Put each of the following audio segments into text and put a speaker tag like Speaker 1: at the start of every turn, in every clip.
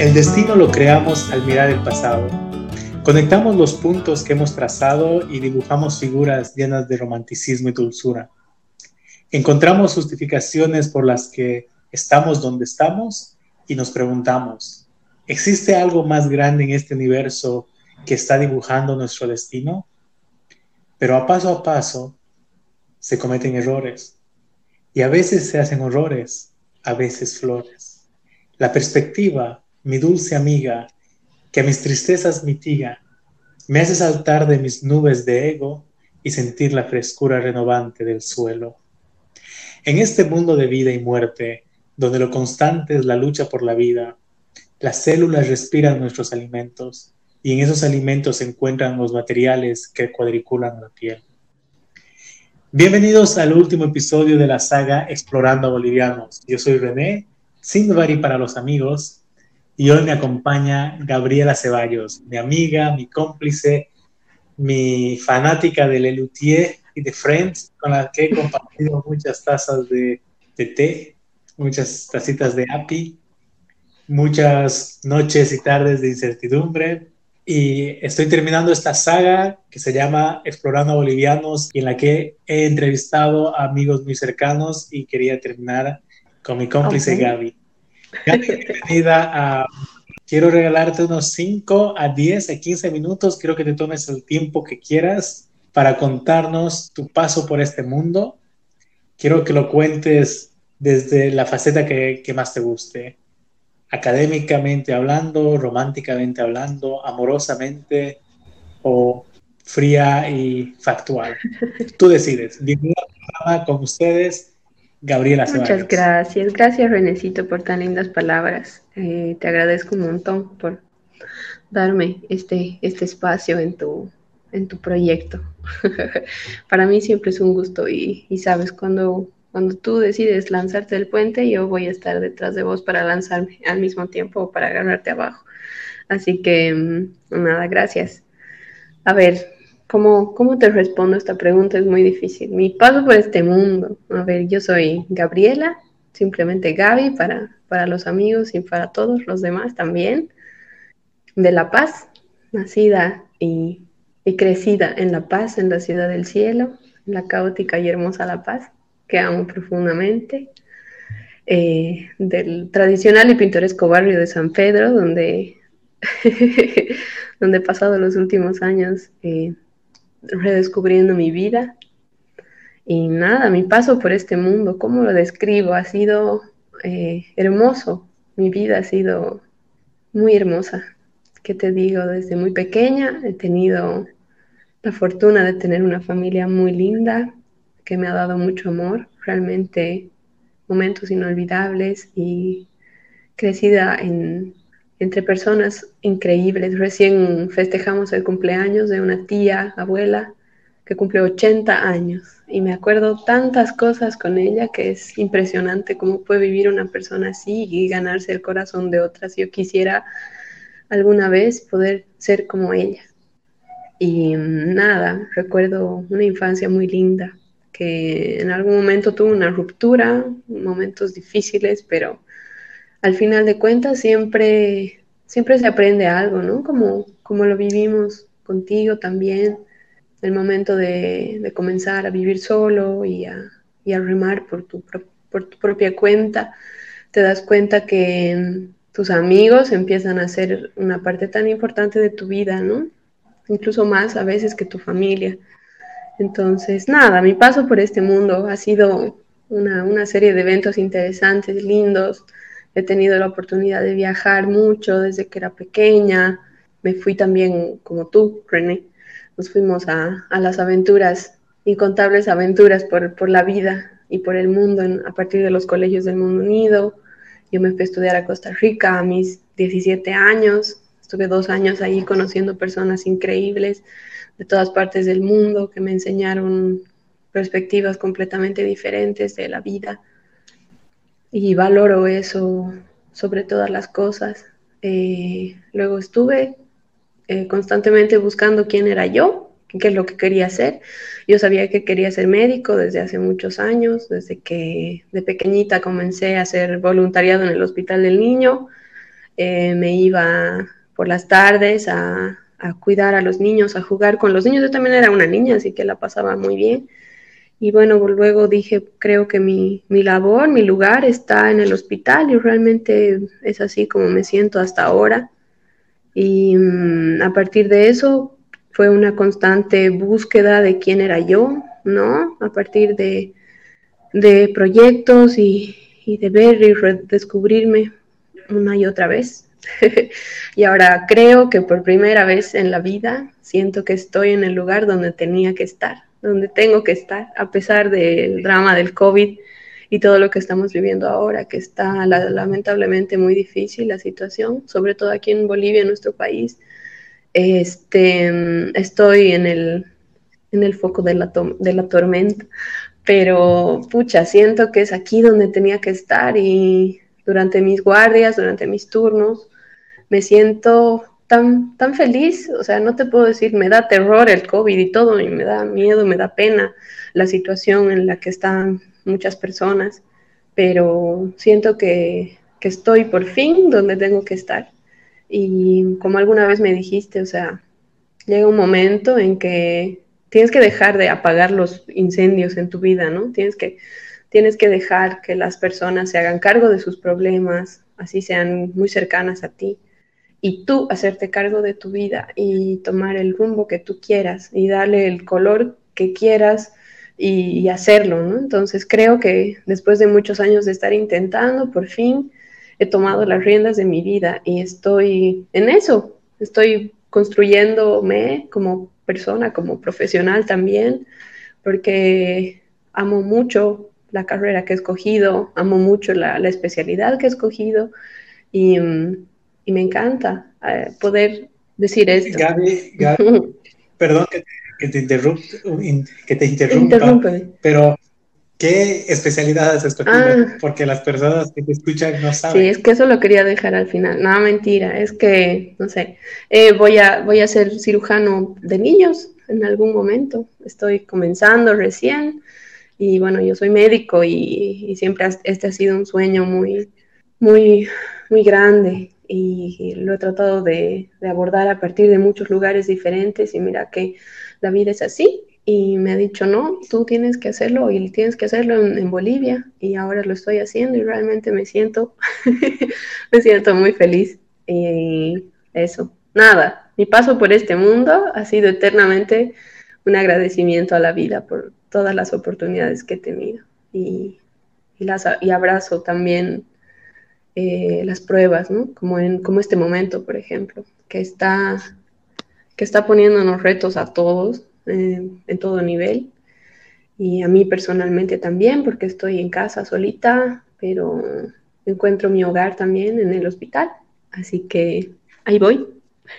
Speaker 1: El destino lo creamos al mirar el pasado. Conectamos los puntos que hemos trazado y dibujamos figuras llenas de romanticismo y dulzura. Encontramos justificaciones por las que estamos donde estamos y nos preguntamos, ¿existe algo más grande en este universo que está dibujando nuestro destino? Pero a paso a paso se cometen errores y a veces se hacen horrores, a veces flores. La perspectiva, mi dulce amiga, que mis tristezas mitiga, me hace saltar de mis nubes de ego y sentir la frescura renovante del suelo. En este mundo de vida y muerte, donde lo constante es la lucha por la vida, las células respiran nuestros alimentos y en esos alimentos se encuentran los materiales que cuadriculan la piel. Bienvenidos al último episodio de la saga Explorando Bolivianos. Yo soy René, Sindvari para los amigos, y hoy me acompaña Gabriela Ceballos, mi amiga, mi cómplice, mi fanática de Lelutier y de Friends, con la que he compartido muchas tazas de, de té, muchas tacitas de API, muchas noches y tardes de incertidumbre, y estoy terminando esta saga que se llama Explorando Bolivianos y en la que he entrevistado a amigos muy cercanos y quería terminar con mi cómplice Gaby. Gaby, bienvenida a... Quiero regalarte unos 5 a 10 a 15 minutos. Quiero que te tomes el tiempo que quieras para contarnos tu paso por este mundo. Quiero que lo cuentes desde la faceta que, que más te guste académicamente hablando, románticamente hablando, amorosamente o fría y factual. Tú decides. Bienvenida con ustedes, Gabriela
Speaker 2: Muchas gracias. Gracias, Renecito, por tan lindas palabras. Eh, te agradezco un montón por darme este, este espacio en tu, en tu proyecto. Para mí siempre es un gusto y, y sabes, cuando cuando tú decides lanzarte del puente, yo voy a estar detrás de vos para lanzarme al mismo tiempo o para agarrarte abajo. Así que, mm, nada, gracias. A ver, ¿cómo, ¿cómo te respondo esta pregunta? Es muy difícil. Mi paso por este mundo. A ver, yo soy Gabriela, simplemente Gaby para, para los amigos y para todos los demás también. De La Paz, nacida y, y crecida en La Paz, en la ciudad del cielo, en la caótica y hermosa La Paz que amo profundamente, eh, del tradicional y pintoresco barrio de San Pedro, donde, donde he pasado los últimos años eh, redescubriendo mi vida. Y nada, mi paso por este mundo, ¿cómo lo describo? Ha sido eh, hermoso, mi vida ha sido muy hermosa. ¿Qué te digo? Desde muy pequeña he tenido la fortuna de tener una familia muy linda, que me ha dado mucho amor, realmente momentos inolvidables y crecida en, entre personas increíbles. Recién festejamos el cumpleaños de una tía, abuela, que cumple 80 años y me acuerdo tantas cosas con ella que es impresionante cómo puede vivir una persona así y ganarse el corazón de otras. Yo quisiera alguna vez poder ser como ella. Y nada, recuerdo una infancia muy linda, que en algún momento tuvo una ruptura, momentos difíciles, pero al final de cuentas siempre, siempre se aprende algo, ¿no? Como, como lo vivimos contigo también, el momento de, comenzar a vivir solo y a, remar por tu, por tu propia cuenta, te das cuenta que tus amigos empiezan a ser una parte tan importante de tu vida, ¿no? Incluso más a veces que tu familia. Entonces, nada, mi paso por este mundo ha sido una, serie de eventos interesantes, lindos. He tenido la oportunidad de viajar mucho desde que era pequeña. Me fui también, como tú, René, nos fuimos a, las aventuras, incontables aventuras por, la vida y por el mundo a partir de los colegios del Mundo Unido. Yo me fui a estudiar a Costa Rica a mis 17 años. Estuve dos años ahí conociendo personas increíbles de todas partes del mundo que me enseñaron perspectivas completamente diferentes de la vida y valoro eso sobre todas las cosas. Eh, luego estuve eh, constantemente buscando quién era yo, qué es lo que quería hacer. Yo sabía que quería ser médico desde hace muchos años, desde que de pequeñita comencé a hacer voluntariado en el Hospital del Niño eh, me iba por las tardes a, a, cuidar a los niños, a jugar con los niños. Yo también era una niña, así que la pasaba muy bien. Y bueno, luego dije, creo que mi, mi labor, mi lugar está en el hospital y realmente es así como me siento hasta ahora. Y mm, a partir de eso fue una constante búsqueda de quién era yo, ¿no? A partir de, de proyectos y, y, de ver y redescubrirme una y otra vez. y ahora creo que por primera vez en la vida siento que estoy en el lugar donde tenía que estar, donde tengo que estar, a pesar del drama del COVID y todo lo que estamos viviendo ahora, que está lamentablemente muy difícil la situación, sobre todo aquí en Bolivia, nuestro país. Este, estoy en el, en el foco de la, de la tormenta, pero pucha, siento que es aquí donde tenía que estar y durante mis guardias, durante mis turnos, me siento tan, tan feliz, o sea, no te puedo decir, me da terror el COVID y todo, y me da miedo, me da pena la situación en la que están muchas personas, pero siento que, que estoy por fin donde tengo que estar. Y como alguna vez me dijiste, o sea, llega un momento en que tienes que dejar de apagar los incendios en tu vida, ¿no? Tienes que, tienes que dejar que las personas se hagan cargo de sus problemas, así sean muy cercanas a ti, y tú hacerte cargo de tu vida y tomar el rumbo que tú quieras y darle el color que quieras y, hacerlo, ¿no? Entonces creo que después de muchos años de estar intentando, por fin he tomado las riendas de mi vida y estoy en eso, estoy construyéndome como persona, como profesional también, porque amo mucho la carrera que he escogido, amo mucho la, especialidad que he escogido y, y me encanta eh, poder decir esto.
Speaker 1: Gaby, Gaby perdón que te que te, interrumpa, que te interrumpa, pero ¿qué especialidad has escogido? Ah. Porque las personas que te escuchan no saben.
Speaker 2: Sí, es que eso lo quería dejar al final. No, mentira, es que, no sé, eh, voy, a, voy a ser cirujano de niños en algún momento. Estoy comenzando recién y bueno, yo soy médico y, y siempre este ha sido un sueño muy, muy, muy grande y lo he tratado de, abordar a partir de muchos lugares diferentes y mira que la vida es así. Y me ha dicho, no, tú tienes que hacerlo y tienes que hacerlo en, Bolivia y ahora lo estoy haciendo y realmente me siento, me siento muy feliz y eso, nada, mi paso por este mundo ha sido eternamente un agradecimiento a la vida por todas las oportunidades que he tenido y, las, y abrazo también eh, las pruebas, ¿no? Como en como este momento, por ejemplo, que está que está poniéndonos retos a todos eh, en todo nivel y a mí personalmente también porque estoy en casa solita, pero encuentro mi hogar también en el hospital, así que ahí voy.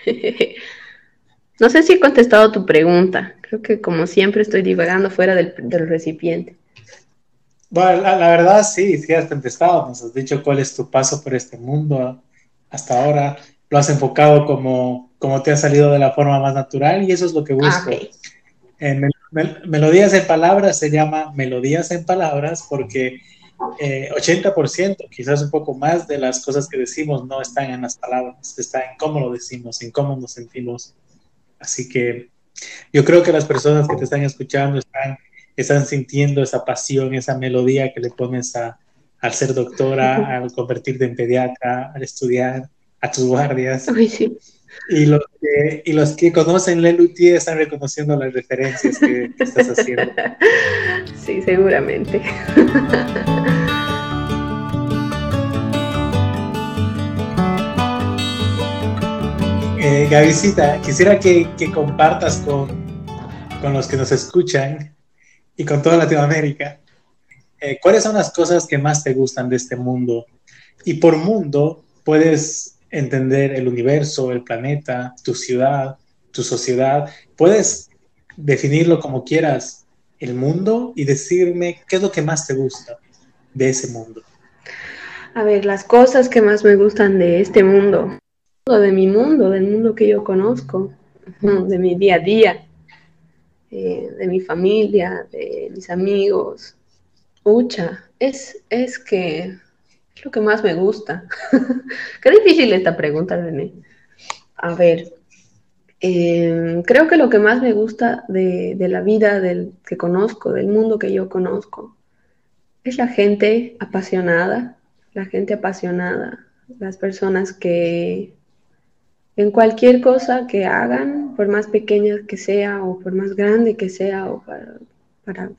Speaker 2: no sé si he contestado tu pregunta, creo que como siempre estoy divagando fuera del, recipiente.
Speaker 1: Bueno, la, la, verdad sí, sí has contestado, nos has dicho cuál es tu paso por este mundo hasta ahora, lo has enfocado como como te ha salido de la forma más natural y eso es lo que busco. En melodías en palabras se llama melodías en palabras porque 80%, eh, quizás un poco más de las cosas que decimos no están en las palabras, está en cómo lo decimos, en cómo nos sentimos. Así que yo creo que las personas que te están escuchando están, están sintiendo esa pasión, esa melodía que le pones a, al ser doctora, al convertirte en pediatra, al estudiar, a tus guardias.
Speaker 2: sí.
Speaker 1: Y los que, y los que conocen Lelutier están reconociendo las referencias que, estás haciendo.
Speaker 2: Sí, seguramente.
Speaker 1: Eh, quisiera que, que compartas con, con, los que nos escuchan y con toda Latinoamérica, eh, ¿cuáles son las cosas que más te gustan de este mundo? Y por mundo, puedes entender el universo, el planeta, tu ciudad, tu sociedad. Puedes definirlo como quieras, el mundo, y decirme qué es lo que más te gusta de ese mundo.
Speaker 2: A ver, las cosas que más me gustan de este mundo, de mi mundo, del mundo que yo conozco, de mi día a día, eh, de mi familia, de mis amigos. Ucha, es, es que lo que más me gusta? Qué difícil esta pregunta, René. A ver, em, creo que lo que más me gusta de, la vida del, que conozco, del mundo que yo conozco, es la gente apasionada, la gente apasionada, las personas que en cualquier cosa que hagan, por más pequeña que sea o por más grande que sea o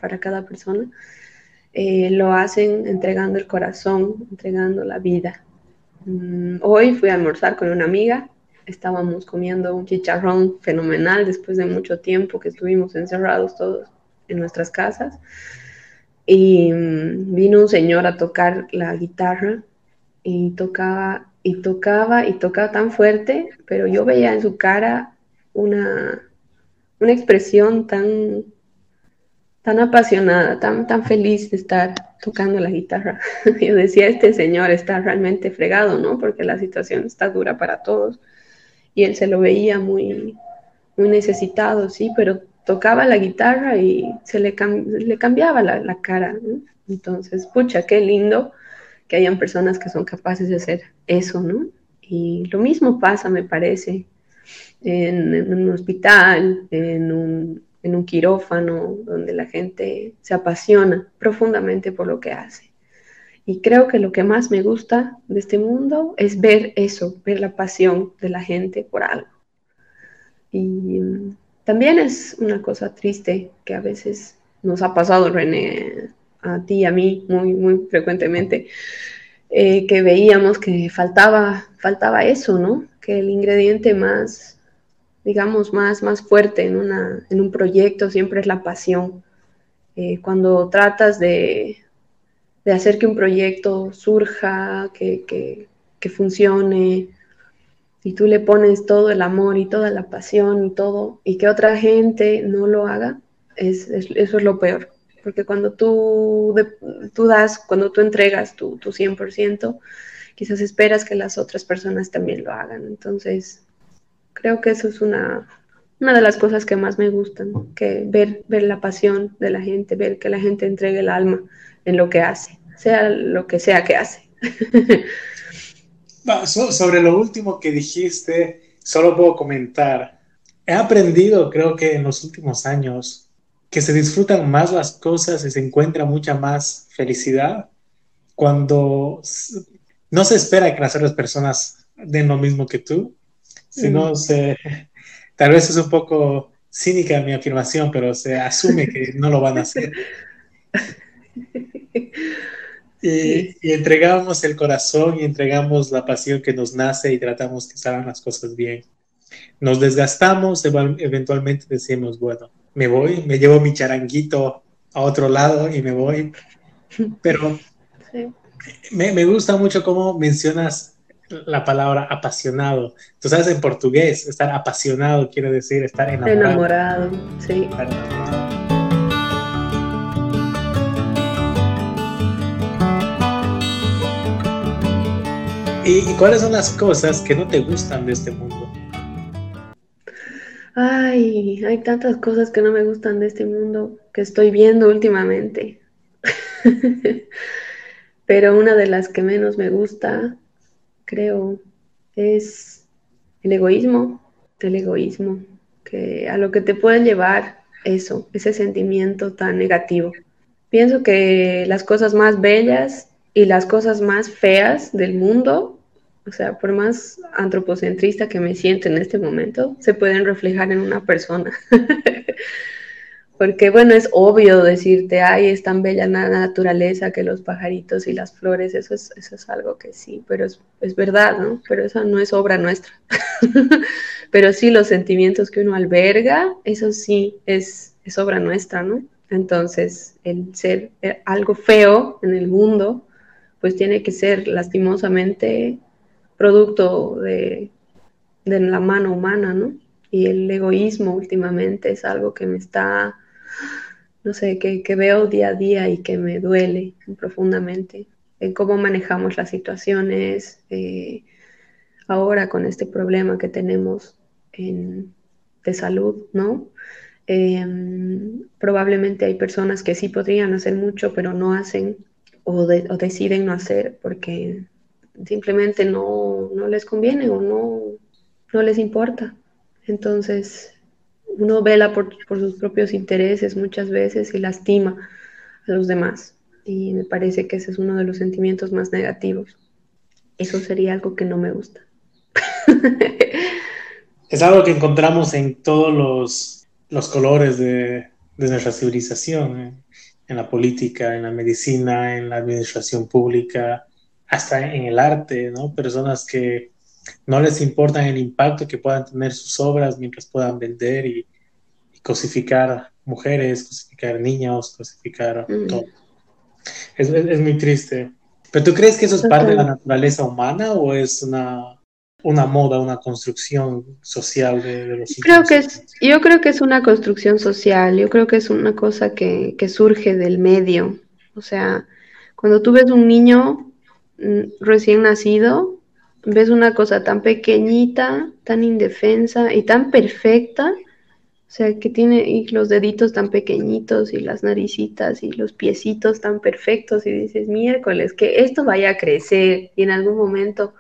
Speaker 2: para cada persona, eh, lo hacen entregando el corazón, entregando la vida. Mm, hoy fui a almorzar con una amiga, estábamos comiendo un chicharrón fenomenal después de mucho tiempo que estuvimos encerrados todos en nuestras casas. Y mm, vino un señor a tocar la guitarra y tocaba y tocaba y tocaba tan fuerte, pero yo veía en su cara una, una expresión tan tan apasionada, tan, tan feliz de estar tocando la guitarra. Yo decía, este señor está realmente fregado, ¿no? Porque la situación está dura para todos. Y él se lo veía muy, muy necesitado, sí, pero tocaba la guitarra y se le, le cambiaba la, la cara. Entonces, pucha, qué lindo que hayan personas que son capaces de hacer eso, ¿no? Y lo mismo pasa, me parece, en un hospital, en un quirófano, donde la gente se apasiona profundamente por lo que hace. Y creo que lo que más me gusta de este mundo es ver eso, ver la pasión de la gente por algo. Y mm, también es una cosa triste que a veces nos ha pasado, René, a ti y a mí muy, muy frecuentemente, eh, que veíamos que faltaba, faltaba eso, ¿no? Que el ingrediente más digamos, más, más fuerte en, una, en un proyecto siempre es la pasión. Eh, cuando tratas de, de, hacer que un proyecto surja, que, que, funcione, y tú le pones todo el amor y toda la pasión y todo, y que otra gente no lo haga, es, eso es lo peor. Porque cuando tú, tú das, cuando tú entregas tu, tu 100%, quizás esperas que las otras personas también lo hagan. Entonces, Creo que eso es una, una de las cosas que más me gustan, que ver, ver la pasión de la gente, ver que la gente entregue el alma en lo que hace, sea lo que sea que hace.
Speaker 1: sobre lo último que dijiste, solo puedo comentar. He aprendido, creo que en los últimos años, que se disfrutan más las cosas y se encuentra mucha más felicidad cuando no se espera que las otras personas den lo mismo que tú, si no, se, tal vez es un poco cínica mi afirmación, pero se asume que no lo van a hacer. Y, entregamos el corazón y entregamos la pasión que nos nace y tratamos que salgan las cosas bien. Nos desgastamos, eventualmente decimos, bueno, me voy, me llevo mi charanguito a otro lado y me voy. Pero me, me gusta mucho cómo mencionas la palabra apasionado. Tú sabes, en portugués, estar apasionado quiere decir estar enamorado.
Speaker 2: Enamorado, sí.
Speaker 1: ¿Y, cuáles son las cosas que no te gustan de este mundo?
Speaker 2: Ay, hay tantas cosas que no me gustan de este mundo que estoy viendo últimamente. Pero una de las que menos me gusta creo, es el egoísmo, el egoísmo, que a lo que te puede llevar eso, ese sentimiento tan negativo. Pienso que las cosas más bellas y las cosas más feas del mundo, o sea, por más antropocentrista que me siento en este momento, se pueden reflejar en una persona. porque bueno, es obvio decirte, ay, es tan bella la naturaleza que los pajaritos y las flores, eso es, eso es algo que sí, pero es, es verdad, ¿no? Pero eso no es obra nuestra. pero sí, los sentimientos que uno alberga, eso sí es, es obra nuestra, ¿no? Entonces, el ser eh, algo feo en el mundo, pues tiene que ser lastimosamente producto de, de la mano humana, ¿no? Y el egoísmo últimamente es algo que me está no sé, que, veo día a día y que me duele profundamente en cómo manejamos las situaciones eh, ahora con este problema que tenemos de salud, ¿no? Em, probablemente hay personas que sí podrían hacer mucho, pero no hacen o, deciden no hacer porque simplemente no, les conviene o no, no les importa. Entonces, uno vela por, sus propios intereses muchas veces y lastima a los demás. Y me parece que ese es uno de los sentimientos más negativos. Eso sería algo que no me gusta.
Speaker 1: es algo que encontramos en todos los, los colores de, de, nuestra civilización, ¿eh? en la política, en la medicina, en la administración pública, hasta en el arte, ¿no? Personas que no les importa el impacto que puedan tener sus obras mientras puedan vender y, cosificar mujeres, cosificar niños, cosificar mm. todo. Es, es, muy triste. ¿Pero tú crees que eso es parte de la naturaleza humana o es una, una moda, una construcción social de, los
Speaker 2: creo que es, Yo creo que es una construcción social, yo creo que es una cosa que, que surge del medio. O sea, cuando tú ves un niño recién nacido, ves una cosa tan pequeñita, tan indefensa y tan perfecta, o sea, que tiene los deditos tan pequeñitos y las naricitas y los piecitos tan perfectos y dices, miércoles, que esto vaya a crecer y en algún momento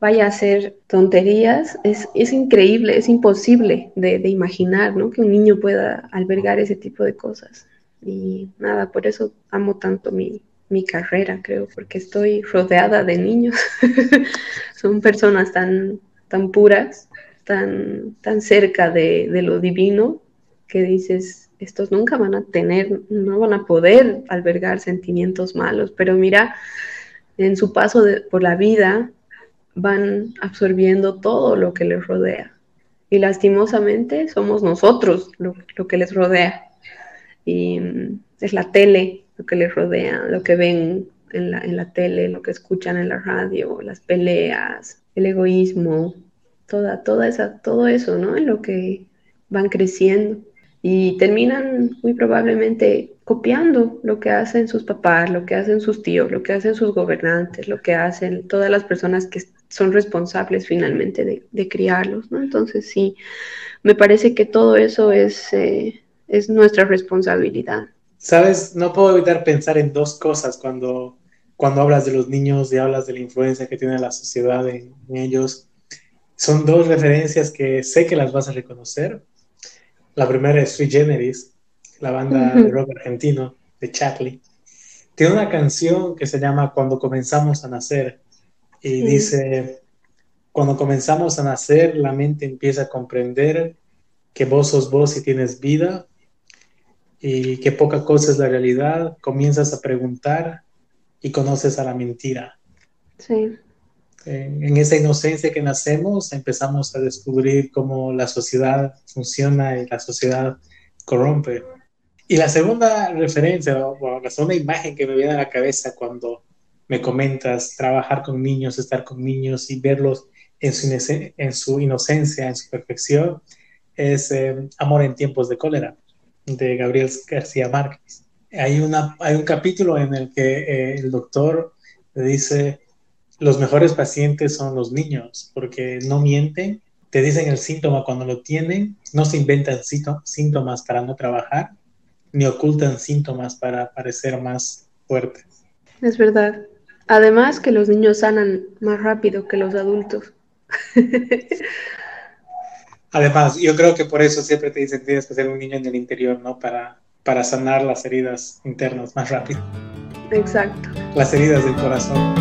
Speaker 2: vaya a ser tonterías, es, es increíble, es imposible de, de, imaginar, ¿no? Que un niño pueda albergar ese tipo de cosas. Y nada, por eso amo tanto mi, mi carrera, creo, porque estoy rodeada de niños. Son personas tan, tan puras, tan, tan cerca de, de, lo divino, que dices, estos nunca van a tener, no van a poder albergar sentimientos malos, pero mira, en su paso por la vida van absorbiendo todo lo que les rodea. Y lastimosamente somos nosotros lo, lo que les rodea. Y mm, es la tele, que les rodea, lo que ven en la, en la tele, lo que escuchan en la radio, las peleas, el egoísmo, toda, toda esa, todo eso, ¿no? En lo que van creciendo y terminan muy probablemente copiando lo que hacen sus papás, lo que hacen sus tíos, lo que hacen sus gobernantes, lo que hacen todas las personas que son responsables finalmente de, criarlos. Entonces sí, me parece que todo eso es, eh, es nuestra responsabilidad.
Speaker 1: Sabes, no puedo evitar pensar en dos cosas cuando, cuando hablas de los niños y hablas de la influencia que tiene la sociedad en, ellos. Son dos referencias que sé que las vas a reconocer. La primera es Sui Generis, la banda de rock argentino de Chatley. Tiene una canción que se llama Cuando comenzamos a nacer y dice, cuando comenzamos a nacer, la mente empieza a comprender que vos sos vos y tienes vida y que poca cosa es la realidad, comienzas a preguntar y conoces a la mentira.
Speaker 2: Sí.
Speaker 1: En, esa inocencia que nacemos, empezamos a descubrir cómo la sociedad funciona y la sociedad corrompe. Y la segunda referencia, o la segunda imagen que me viene a la cabeza cuando me comentas trabajar con niños, estar con niños y verlos en su, en su inocencia, en su perfección, es eh, Amor en tiempos de cólera de Gabriel García Márquez. Hay, una, hay un capítulo en el que eh, el doctor dice, los mejores pacientes son los niños, porque no mienten, te dicen el síntoma cuando lo tienen, no se inventan síntomas para no trabajar, ni ocultan síntomas para parecer más fuertes.
Speaker 2: Es verdad. Además que los niños sanan más rápido que los adultos.
Speaker 1: Además, yo creo que por eso siempre te dicen que tienes que ser un niño en el interior, ¿no? Para, para sanar las heridas internas más rápido.
Speaker 2: Exacto.
Speaker 1: Las heridas del corazón.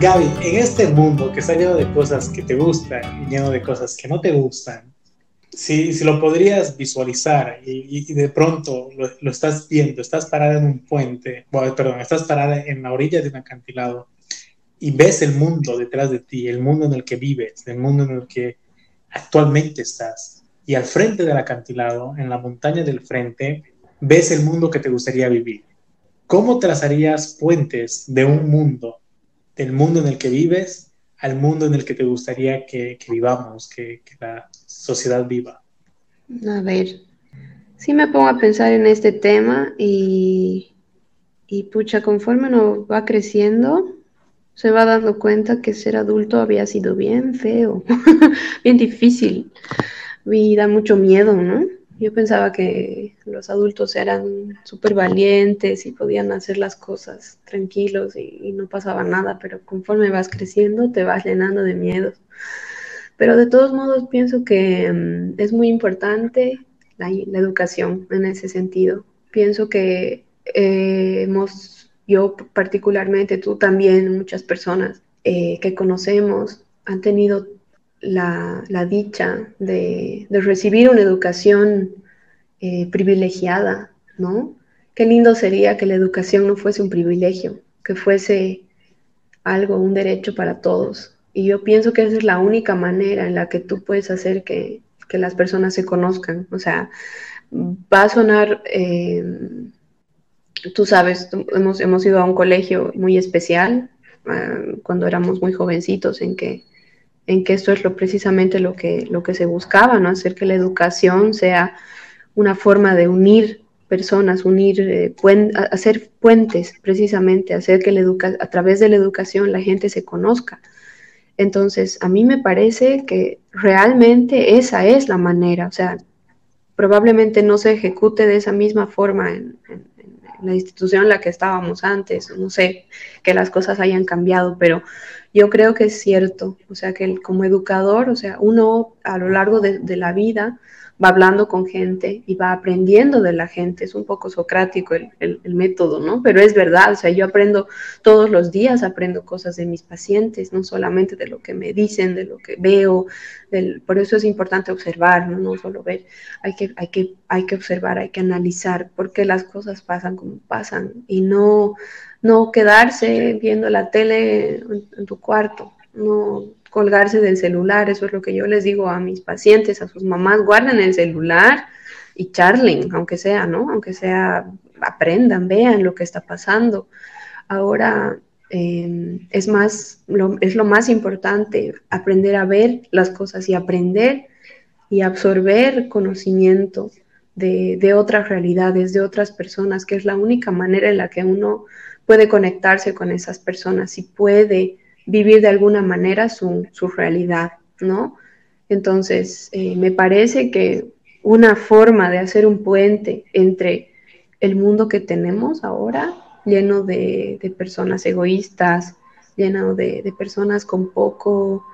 Speaker 1: Gaby, en este mundo que está lleno de cosas que te gustan y lleno de cosas que no te gustan, si, si lo podrías visualizar y, de pronto lo, estás viendo, estás parada en un puente, perdón, estás parada en la orilla de un acantilado y ves el mundo detrás de ti, el mundo en el que vives, el mundo en el que actualmente estás, y al frente del acantilado, en la montaña del frente, ves el mundo que te gustaría vivir. ¿Cómo trazarías puentes de un mundo, del mundo en el que vives, al mundo en el que te gustaría que, vivamos, que, la sociedad viva?
Speaker 2: A ver, sí me pongo a pensar en este tema y, y pucha, conforme uno va creciendo, se va dando cuenta que ser adulto había sido bien feo, bien difícil. y da mucho miedo, ¿no? Yo pensaba que los adultos eran súper valientes y podían hacer las cosas tranquilos y, no pasaba nada, pero conforme vas creciendo te vas llenando de miedos. Pero de todos modos pienso que mm, es muy importante la, educación en ese sentido. Pienso que eh, hemos, yo particularmente, tú también, muchas personas eh, que conocemos han tenido la, dicha de, recibir una educación eh, privilegiada, ¿no? Qué lindo sería que la educación no fuese un privilegio, que fuese algo, un derecho para todos. Y yo pienso que esa es la única manera en la que tú puedes hacer que, las personas se conozcan. O sea, va a sonar, eh, tú sabes, hemos, hemos ido a un colegio muy especial ah, cuando éramos muy jovencitos en que en que esto es lo, precisamente lo que, lo que se buscaba, ¿no? Hacer que la educación sea una forma de unir personas, unir, eh, hacer puentes, precisamente, hacer que la a través de la educación la gente se conozca. Entonces, a mí me parece que realmente esa es la manera, o sea, probablemente no se ejecute de esa misma forma en, la institución en la que estábamos antes, no sé, que las cosas hayan cambiado, pero yo creo que es cierto, o sea, que como educador, o sea, uno a lo largo de, la vida va hablando con gente y va aprendiendo de la gente. Es un poco socrático el, método, ¿no? Pero es verdad, o sea, yo aprendo todos los días, aprendo cosas de mis pacientes, no solamente de lo que me dicen, de lo que veo. por eso es importante observar, ¿no? no solo ver. Hay que, hay, que, hay que observar, hay que analizar por qué las cosas pasan como pasan y no no quedarse viendo la tele en, tu cuarto, no colgarse del celular, eso es lo que yo les digo a mis pacientes, a sus mamás, guarden el celular y charlen, aunque sea, ¿no? Aunque sea, aprendan, vean lo que está pasando. Ahora em, es más, es lo más importante, aprender a ver las cosas y aprender y absorber conocimiento de, de otras realidades, de otras personas, que es la única manera en la que uno puede conectarse con esas personas y puede vivir de alguna manera su, realidad, ¿no? Entonces, eh, me parece que una forma de hacer un puente entre el mundo que tenemos ahora, lleno de, personas egoístas, lleno de, personas con poco,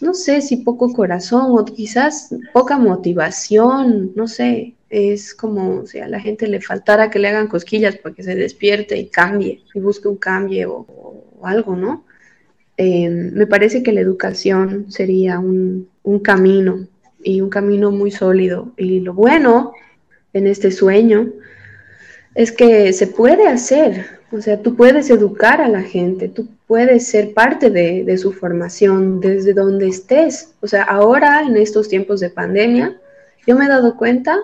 Speaker 2: no sé si poco corazón o quizás poca motivación, no sé, es como si a la gente le faltara que le hagan cosquillas para que se despierte y cambie, y busque un cambio o, algo, ¿no? Em, me parece que la educación sería un, un, camino y un camino muy sólido. Y lo bueno en este sueño es que se puede hacer, o sea, tú puedes educar a la gente, tú puedes ser parte de, su formación desde donde estés. O sea, ahora en estos tiempos de pandemia, yo me he dado cuenta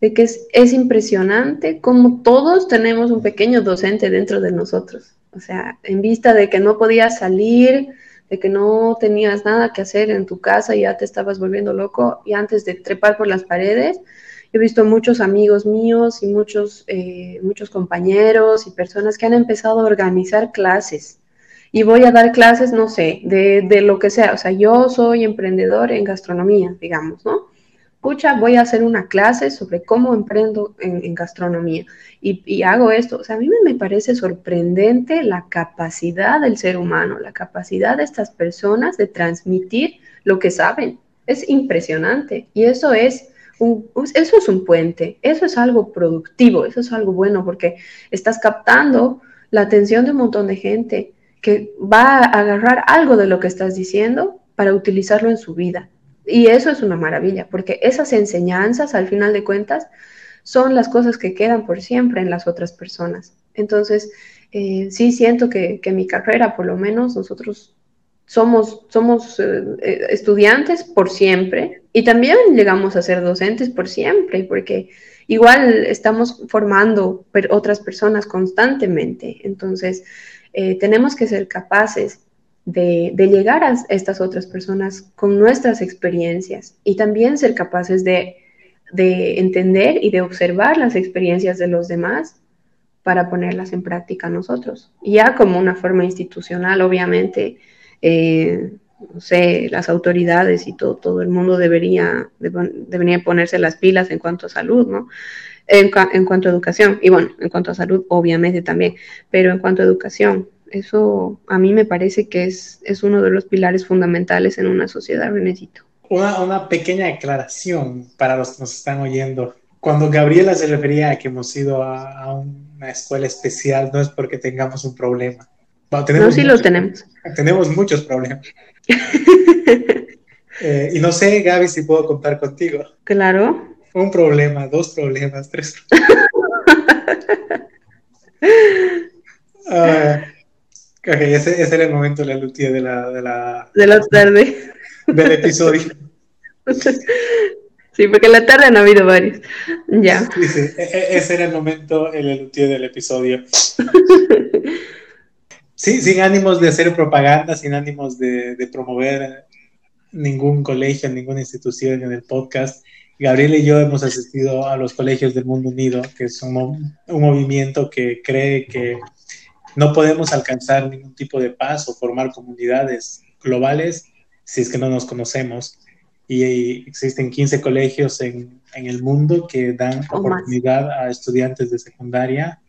Speaker 2: de que es, impresionante cómo todos tenemos un pequeño docente dentro de nosotros. O sea, en vista de que no podías salir, de que no tenías nada que hacer en tu casa y ya te estabas volviendo loco y antes de trepar por las paredes, he visto muchos amigos míos y muchos, eh, muchos compañeros y personas que han empezado a organizar clases. Y voy a dar clases, no sé, de, de lo que sea. O sea, yo soy emprendedor en gastronomía, digamos, ¿no? pucha, voy a hacer una clase sobre cómo emprendo en, gastronomía y, hago esto. O sea, a mí me, parece sorprendente la capacidad del ser humano, la capacidad de estas personas de transmitir lo que saben. Es impresionante y eso es un, eso es un puente, eso es algo productivo, eso es algo bueno porque estás captando la atención de un montón de gente que va a agarrar algo de lo que estás diciendo para utilizarlo en su vida. Y eso es una maravilla, porque esas enseñanzas, al final de cuentas, son las cosas que quedan por siempre en las otras personas. Entonces, eh, sí siento que, que, mi carrera, por lo menos, nosotros somos, somos eh, eh, estudiantes por siempre y también llegamos a ser docentes por siempre, porque igual estamos formando otras personas constantemente. Entonces, tenemos que ser capaces de, llegar a estas otras personas con nuestras experiencias y también ser capaces de, entender y de observar las experiencias de los demás para ponerlas en práctica nosotros. Ya como una forma institucional, obviamente, eh, no sé, las autoridades y todo, todo el mundo debería, debería ponerse las pilas en cuanto a salud, ¿no? En, en, cuanto a educación, y bueno, en cuanto a salud, obviamente también, pero en cuanto a educación, eso a mí me parece que es, es uno de los pilares fundamentales en una sociedad, Renecito.
Speaker 1: Una, una pequeña aclaración para los que nos están oyendo. Cuando Gabriela se refería a que hemos ido a, a una escuela especial, no es porque tengamos un problema.
Speaker 2: no, sí lo tenemos.
Speaker 1: Tenemos muchos problemas. eh, y no sé, Gaby, si puedo contar contigo.
Speaker 2: Claro.
Speaker 1: Un problema, dos problemas, tres. uh, ok, ese, ese, era el momento de la lutía de la, de la...
Speaker 2: De la tarde.
Speaker 1: Del episodio.
Speaker 2: Sí, porque en la tarde han habido varios. Ya.
Speaker 1: Sí, sí. E, e, ese era el momento, el elutier del episodio. Sí, sin ánimos de hacer propaganda, sin ánimos de, de, promover ningún colegio, ninguna institución en el podcast. Gabriel y yo hemos asistido a los colegios del mundo unido, que es un, un movimiento que cree que no podemos alcanzar ningún tipo de paz o formar comunidades globales si es que no nos conocemos. Y existen 15 colegios en, en el mundo que dan oportunidad a estudiantes de secundaria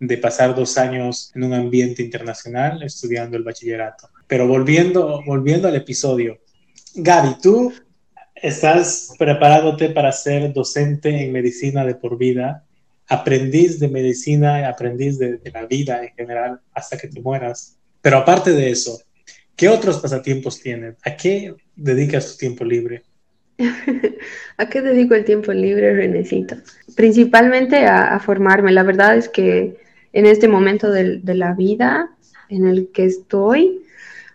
Speaker 1: de pasar dos años en un ambiente internacional estudiando el bachillerato. Pero volviendo, volviendo al episodio, Gaby, tú estás preparándote para ser docente en medicina de por vida, aprendiz de medicina, aprendiz de, la vida en general hasta que te mueras. Pero aparte de eso, ¿qué otros pasatiempos tienes? ¿A qué dedicas tu tiempo libre?
Speaker 2: ¿A qué dedico el tiempo libre, Renecito? Principalmente a, a, formarme. La verdad es que en este momento de, de, la vida en el que estoy,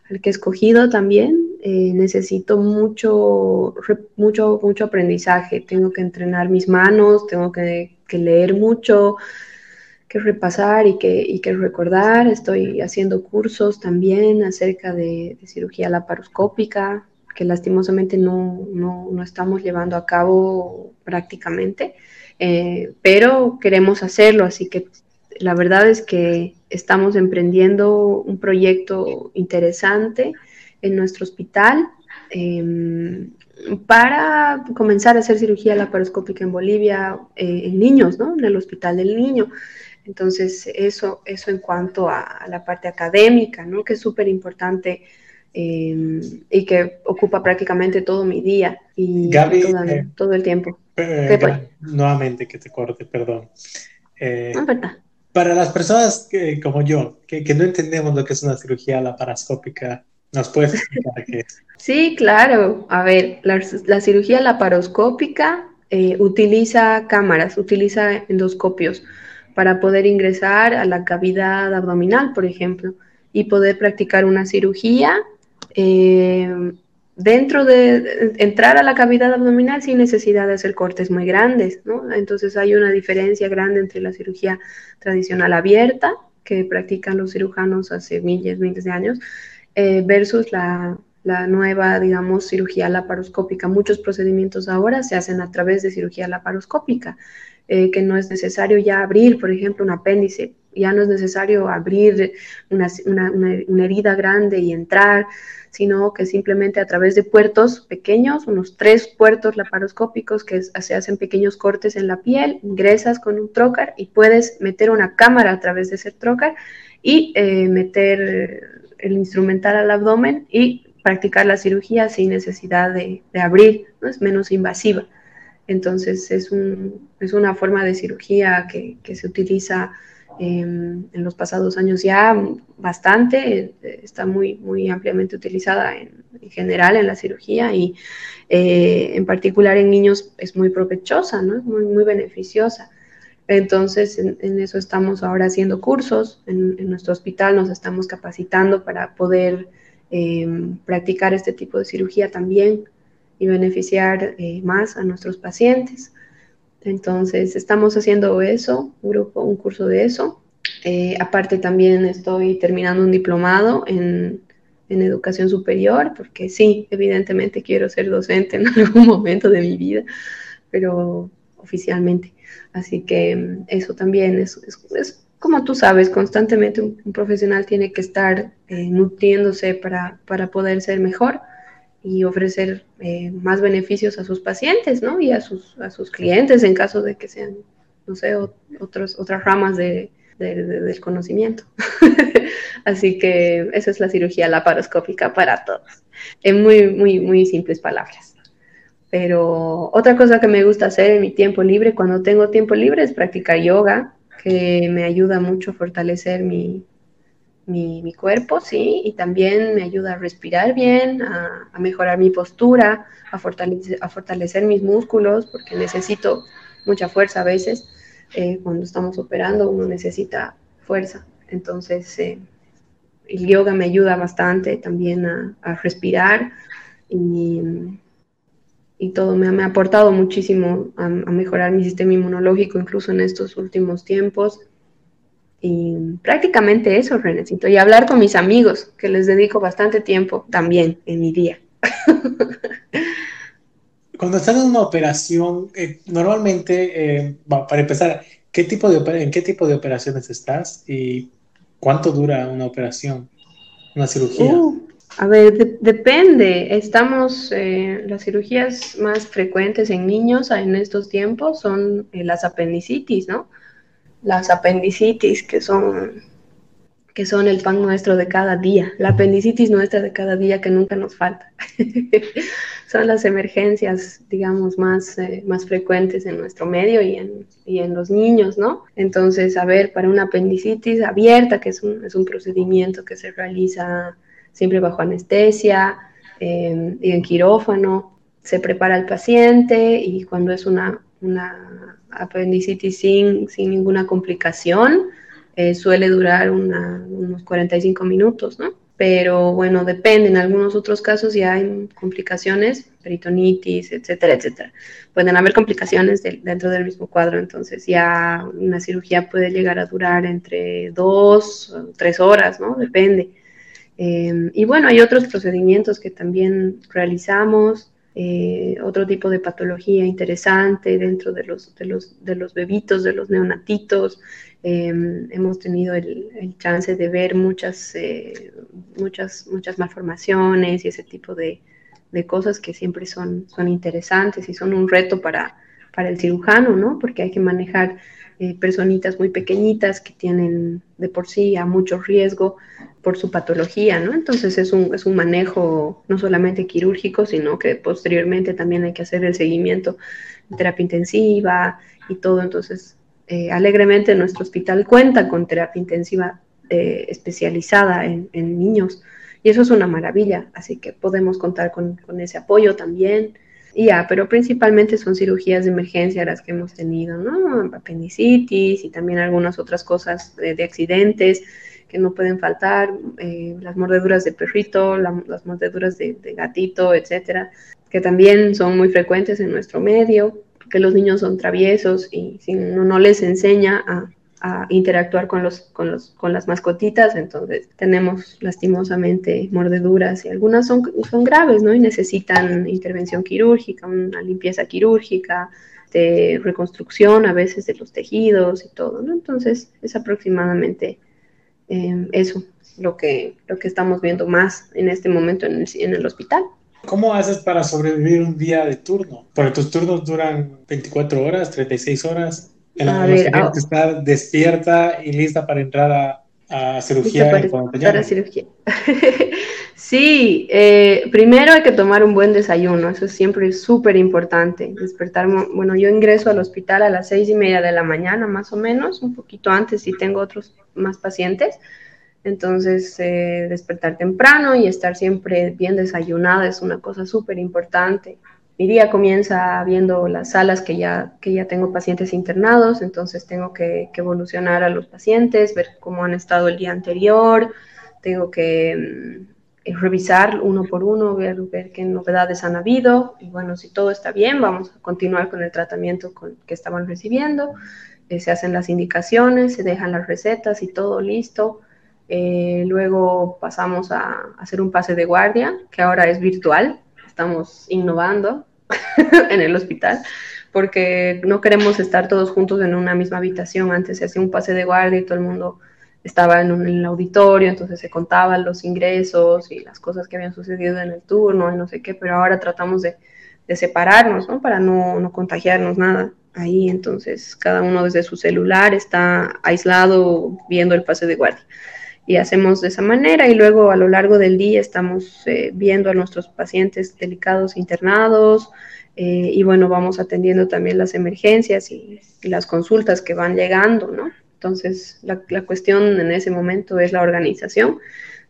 Speaker 2: el que he escogido también, eh, necesito mucho, mucho, mucho aprendizaje. Tengo que entrenar mis manos, tengo que, que leer mucho, que repasar y que, y que, recordar. Estoy haciendo cursos también acerca de, cirugía laparoscópica, que lastimosamente no, no, no, estamos llevando a cabo prácticamente, eh, pero queremos hacerlo, así que la verdad es que estamos emprendiendo un proyecto interesante en nuestro hospital eh, para comenzar a hacer cirugía laparoscópica en Bolivia eh, en niños, ¿no? En el Hospital del Niño. Entonces, eso, eso en cuanto a, a la parte académica, ¿no? Que es súper importante eh, y que ocupa prácticamente todo mi día y
Speaker 1: Gaby,
Speaker 2: todo, eh, todo, el tiempo.
Speaker 1: Eh, nuevamente que te corte, perdón.
Speaker 2: no, verdad.
Speaker 1: Para las personas que, como yo, que, que, no entendemos lo que es una cirugía laparoscópica, ¿nos puedes explicar qué es?
Speaker 2: Sí, claro. A ver, la, cirugía laparoscópica eh, utiliza cámaras, utiliza endoscopios para poder ingresar a la cavidad abdominal, por ejemplo, y poder practicar una cirugía eh, dentro de, de, entrar a la cavidad abdominal sin necesidad de hacer cortes muy grandes, ¿no? Entonces hay una diferencia grande entre la cirugía tradicional abierta, que practican los cirujanos hace miles, miles de años, eh, versus la, nueva, digamos, cirugía laparoscópica. Muchos procedimientos ahora se hacen a través de cirugía laparoscópica, eh, que no es necesario ya abrir, por ejemplo, un apéndice, ya no es necesario abrir una herida grande y entrar, sino que simplemente a través de puertos pequeños, unos tres puertos laparoscópicos que se hacen pequeños cortes en la piel, ingresas con un trocar y puedes meter una cámara a través de ese trocar y eh, meter el instrumental al abdomen y practicar la cirugía sin necesidad de, abrir, ¿no? es menos invasiva. Entonces es, un, es una forma de cirugía que, que se utiliza eh, en los pasados años ya bastante, está muy, muy ampliamente utilizada en, en, general en la cirugía y eh, en particular en niños es muy provechosa, ¿no? muy, muy beneficiosa. Entonces, en, eso estamos ahora haciendo cursos, en, nuestro hospital nos estamos capacitando para poder eh, practicar este tipo de cirugía también y beneficiar eh, más a nuestros pacientes. Entonces, estamos haciendo eso, un grupo, un curso de eso. Eh, aparte, también estoy terminando un diplomado en, en, educación superior, porque sí, evidentemente quiero ser docente en algún momento de mi vida, pero oficialmente. Así que eso también es, es, es como tú sabes, constantemente un, profesional tiene que estar eh, nutriéndose para, para, poder ser mejor y ofrecer eh, más beneficios a sus pacientes, ¿no? Y a sus, a sus clientes en caso de que sean, no sé, otros, otras ramas de, del conocimiento. Así que esa es la cirugía laparoscópica para todos, en muy, muy, muy simples palabras. Pero otra cosa que me gusta hacer en mi tiempo libre, cuando tengo tiempo libre, es practicar yoga que me ayuda mucho a fortalecer mi, mi, cuerpo, sí, y también me ayuda a respirar bien, a, mejorar mi postura, a fortalecer, a fortalecer mis músculos, porque necesito mucha fuerza a veces. Eh, cuando estamos operando uno necesita fuerza. Entonces, eh, el yoga me ayuda bastante también a, a respirar y, y todo me, ha aportado muchísimo a, mejorar mi sistema inmunológico, incluso en estos últimos tiempos. Y prácticamente eso, Renecito. Y hablar con mis amigos, que les dedico bastante tiempo también en mi día.
Speaker 1: Cuando estás en una operación, eh, normalmente, eh, para empezar, ¿qué tipo de, ¿en qué tipo de operaciones estás y cuánto dura una operación, una cirugía?
Speaker 2: Uh, a ver, depende. Estamos, eh, las cirugías más frecuentes en niños en estos tiempos son eh, las apendicitis, ¿no? Las apendicitis que son, que son el pan nuestro de cada día, la apendicitis nuestra de cada día que nunca nos falta. son las emergencias, digamos, más, eh, más frecuentes en nuestro medio y en, y en los niños, ¿no? Entonces, a ver, para una apendicitis abierta, que es un, es un procedimiento que se realiza siempre bajo anestesia em, y en quirófano. Se prepara el paciente y cuando es una, una apendicitis sin, sin ninguna complicación, eh, suele durar unos 45 minutos, ¿no? Pero bueno, depende, en algunos otros casos ya hay complicaciones, peritonitis, etcétera, etcétera. Pueden haber complicaciones dentro del mismo cuadro, entonces ya una cirugía puede llegar a durar entre dos o tres horas, ¿no? Depende. Em, y bueno, hay otros procedimientos que también realizamos, eh, otro tipo de patología interesante dentro de los, de los, de los bebitos, de los neonatitos. Em, hemos tenido el, chance de ver muchas, eh, muchas, muchas malformaciones y ese tipo de, de, cosas que siempre son, son interesantes y son un reto para, para el cirujano, ¿no? Porque hay que manejar eh, personitas muy pequeñitas que tienen de por sí a mucho riesgo por su patología, ¿no? Entonces es un, es un manejo no solamente quirúrgico, sino que posteriormente también hay que hacer el seguimiento de terapia intensiva y todo. Entonces, eh, alegremente nuestro hospital cuenta con terapia intensiva eh, especializada en, niños y eso es una maravilla, así que podemos contar con, con ese apoyo también. Ya, pero principalmente son cirugías de emergencia las que hemos tenido, ¿no? Apendicitis y también algunas otras cosas de, accidentes que no pueden faltar, eh, las mordeduras de perrito, las mordeduras de, gatito, etcétera, que también son muy frecuentes en nuestro medio, que los niños son traviesos y si uno no les enseña a, a interactuar con, los, con, los, con las mascotitas, entonces tenemos lastimosamente mordeduras y algunas son, son graves, ¿no? Y necesitan intervención quirúrgica, una limpieza quirúrgica, de reconstrucción a veces de los tejidos y todo, ¿no? Entonces es aproximadamente em, eso lo que, lo que estamos viendo más en este momento en el, en el hospital.
Speaker 1: ¿Cómo haces para sobrevivir un día de turno? Porque tus turnos duran 24 horas, 36 horas. En la ver, ah, estar despierta y lista para entrar a, a cirugía.
Speaker 2: Para, cirugía. sí, eh, primero hay que tomar un buen desayuno, eso siempre es súper importante. Despertar, bueno, yo ingreso al hospital a las seis y media de la mañana, más o menos, un poquito antes si tengo otros más pacientes. Entonces, eh, despertar temprano y estar siempre bien desayunada es una cosa súper importante mi día comienza viendo las salas que ya, que ya tengo pacientes internados, entonces tengo que, evolucionar a los pacientes, ver cómo han estado el día anterior, tengo que mm, revisar uno por uno, ver, ver qué novedades han habido, y bueno, si todo está bien, vamos a continuar con el tratamiento que estaban recibiendo, eh, se hacen las indicaciones, se dejan las recetas y todo listo. Eh, luego pasamos a hacer un pase de guardia, que ahora es virtual, estamos innovando en el hospital, porque no queremos estar todos juntos en una misma habitación. Antes se hacía un pase de guardia y todo el mundo estaba en, un, el auditorio, entonces se contaban los ingresos y las cosas que habían sucedido en el turno y no sé qué, pero ahora tratamos de, de separarnos, ¿no? Para no, no, contagiarnos nada ahí, entonces cada uno desde su celular está aislado viendo el pase de guardia. Y hacemos de esa manera y luego a lo largo del día estamos eh, viendo a nuestros pacientes delicados internados, eh, y bueno, vamos atendiendo también las emergencias y, las consultas que van llegando, ¿no? Entonces, la, la, cuestión en ese momento es la organización,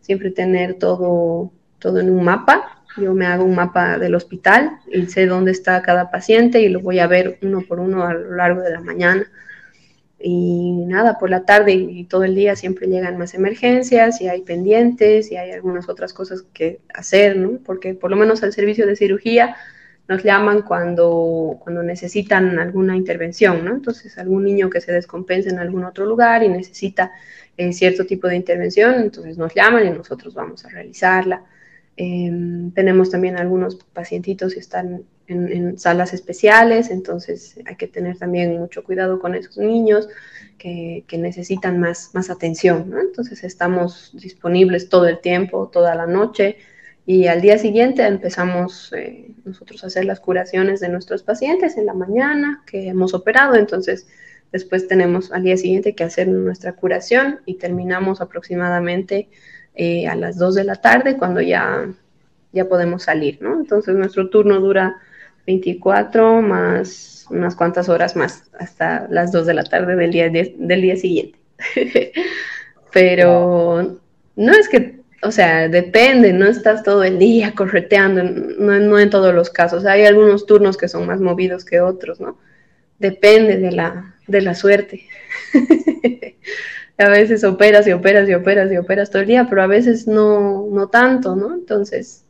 Speaker 2: siempre tener todo, todo en un mapa. Yo me hago un mapa del hospital y sé dónde está cada paciente y lo voy a ver uno por uno a lo largo de la mañana. Y nada, por la tarde y todo el día siempre llegan más emergencias y hay pendientes y hay algunas otras cosas que hacer, ¿no? Porque por lo menos al servicio de cirugía nos llaman cuando, cuando necesitan alguna intervención, ¿no? Entonces, algún niño que se descompensa en algún otro lugar y necesita eh, cierto tipo de intervención, entonces nos llaman y nosotros vamos a realizarla. Eh, tenemos también algunos pacientitos que están en, en, salas especiales, entonces hay que tener también mucho cuidado con esos niños que, que necesitan más, más atención, ¿no? Entonces estamos disponibles todo el tiempo, toda la noche, y al día siguiente empezamos eh, nosotros a hacer las curaciones de nuestros pacientes en la mañana que hemos operado. Entonces, después tenemos al día siguiente que hacer nuestra curación y terminamos aproximadamente eh, a las 2 de la tarde cuando ya, ya podemos salir, ¿no? Entonces, nuestro turno dura 24 más unas cuantas horas más hasta las 2 de la tarde del día, del día siguiente. Pero no es que o sea, depende, no estás todo el día correteando, no, no, en todos los casos. Hay algunos turnos que son más movidos que otros, ¿no? Depende de la, de la suerte. a veces operas y operas y operas y operas todo el día, pero a veces no, no tanto, ¿no? Entonces,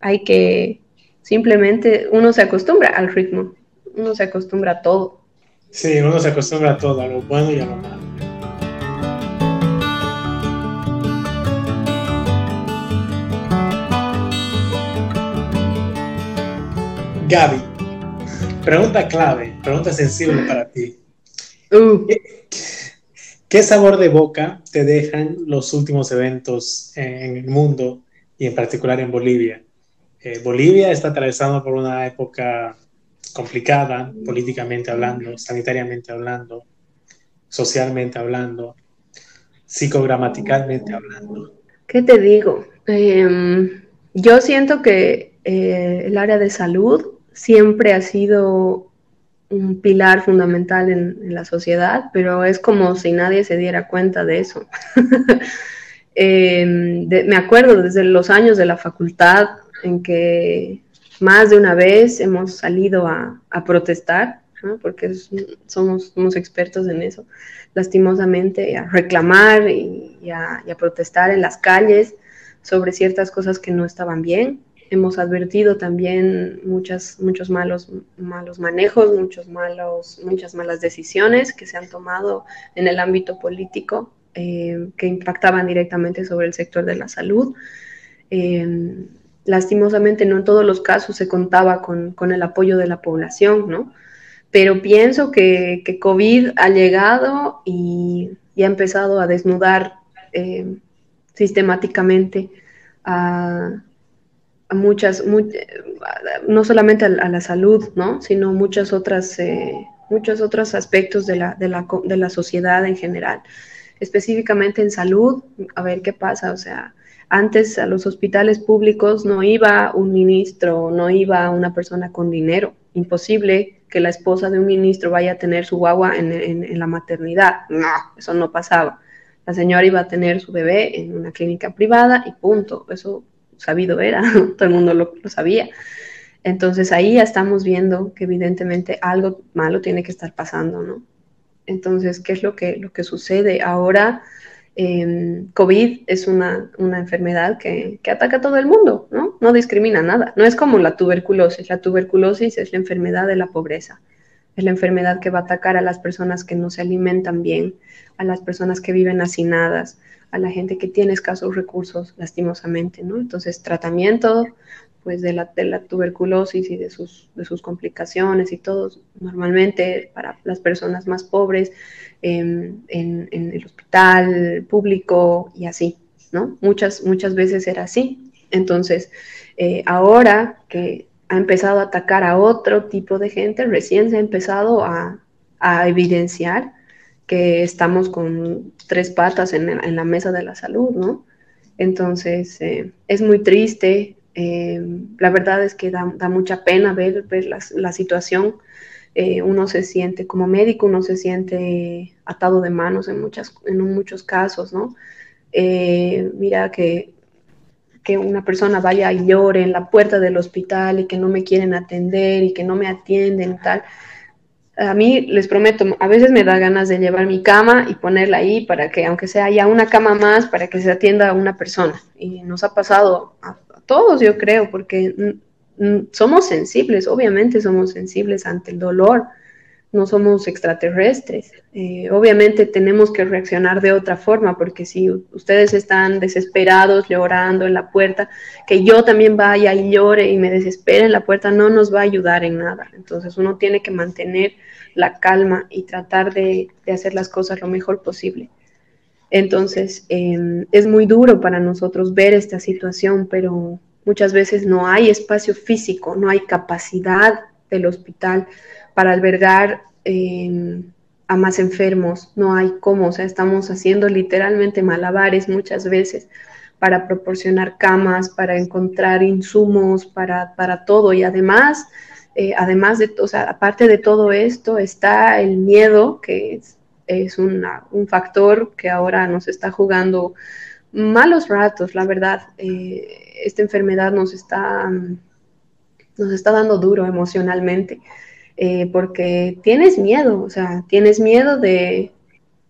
Speaker 2: hay que simplemente, uno se acostumbra al ritmo, uno se acostumbra a todo.
Speaker 1: Sí, uno se acostumbra a todo, a lo bueno y a lo malo. Gaby, pregunta clave, pregunta sensible para ti. Uh. ¿Qué, ¿Qué, sabor de boca te dejan los últimos eventos en el mundo y en particular en Bolivia? Eh, Bolivia está atravesando por una época complicada, políticamente hablando, sanitariamente hablando, socialmente hablando, psicogramaticalmente hablando.
Speaker 2: ¿Qué te digo? Eh, yo siento que eh, el área de salud siempre ha sido un pilar fundamental en, la sociedad, pero es como si nadie se diera cuenta de eso. de, me acuerdo desde los años de la facultad en que más de una vez hemos salido a, protestar, porque somos, expertos en eso, lastimosamente, a reclamar y a protestar en las calles sobre ciertas cosas que no estaban bien hemos advertido también muchas, muchos malos, malos manejos, muchos malos, muchas malas decisiones que se han tomado en el ámbito político eh, que impactaban directamente sobre el sector de la salud. Eh, lastimosamente no en todos los casos se contaba con, con, el apoyo de la población, ¿no? Pero pienso que, COVID ha llegado y, ha empezado a desnudar eh, sistemáticamente a muchas, muy, no solamente a, la salud, ¿no? sino muchas otras, eh, muchos otros aspectos de la, de, la, de la sociedad en general. Específicamente en salud, a ver qué pasa, o sea, antes a los hospitales públicos no iba un ministro, no iba una persona con dinero. Imposible que la esposa de un ministro vaya a tener su guagua en, en, la maternidad. No, eso no pasaba. La señora iba a tener su bebé en una clínica privada y punto. Eso sabido era, todo el mundo lo, sabía. Entonces ahí ya estamos viendo que evidentemente algo malo tiene que estar pasando, ¿no? Entonces, ¿qué es lo que, lo que sucede? Ahora, eh, COVID es una, una enfermedad que, que, ataca a todo el mundo, ¿no? No discrimina nada. No es como la tuberculosis. La tuberculosis es la enfermedad de la pobreza. Es la enfermedad que va a atacar a las personas que no se alimentan bien, a las personas que viven hacinadas, a la gente que tiene escasos recursos, lastimosamente, ¿no? Entonces, tratamiento pues de la, de la tuberculosis y de sus, de sus complicaciones y todo, normalmente para las personas más pobres en, en, el hospital público y así, ¿no? Muchas, muchas veces era así. Entonces, eh, ahora que ha empezado a atacar a otro tipo de gente, recién se ha empezado a, a evidenciar que estamos con tres patas en, la mesa de la salud, ¿no? Entonces, eh, es muy triste. Eh, la verdad es que da, mucha pena ver, la, situación. Eh, uno se siente, como médico, uno se siente atado de manos en, muchas, en muchos casos, ¿no? mira que que una persona vaya y llore en la puerta del hospital y que no me quieren atender y que no me atienden y tal. A mí les prometo, a veces me da ganas de llevar mi cama y ponerla ahí para que, aunque sea ya una cama más, para que se atienda a una persona. Y nos ha pasado a, a todos, yo creo, porque somos sensibles, obviamente somos sensibles ante el dolor, no somos extraterrestres. Eh, obviamente tenemos que reaccionar de otra forma, porque si ustedes están desesperados llorando en la puerta, que yo también vaya y llore y me desespere en la puerta, no nos va a ayudar en nada. Entonces uno tiene que mantener la calma y tratar de, hacer las cosas lo mejor posible. Entonces em, es muy duro para nosotros ver esta situación, pero muchas veces no hay espacio físico, no hay capacidad del hospital para albergar eh, a más enfermos, no hay cómo, o sea, estamos haciendo literalmente malabares muchas veces para proporcionar camas, para encontrar insumos, para, para todo. Y además, eh, además de, o sea, aparte de todo esto, está el miedo, que es, es una, un factor que ahora nos está jugando malos ratos, la verdad. Eh, esta enfermedad nos está, nos está dando duro emocionalmente. Eh, porque tienes miedo, o sea, tienes miedo de,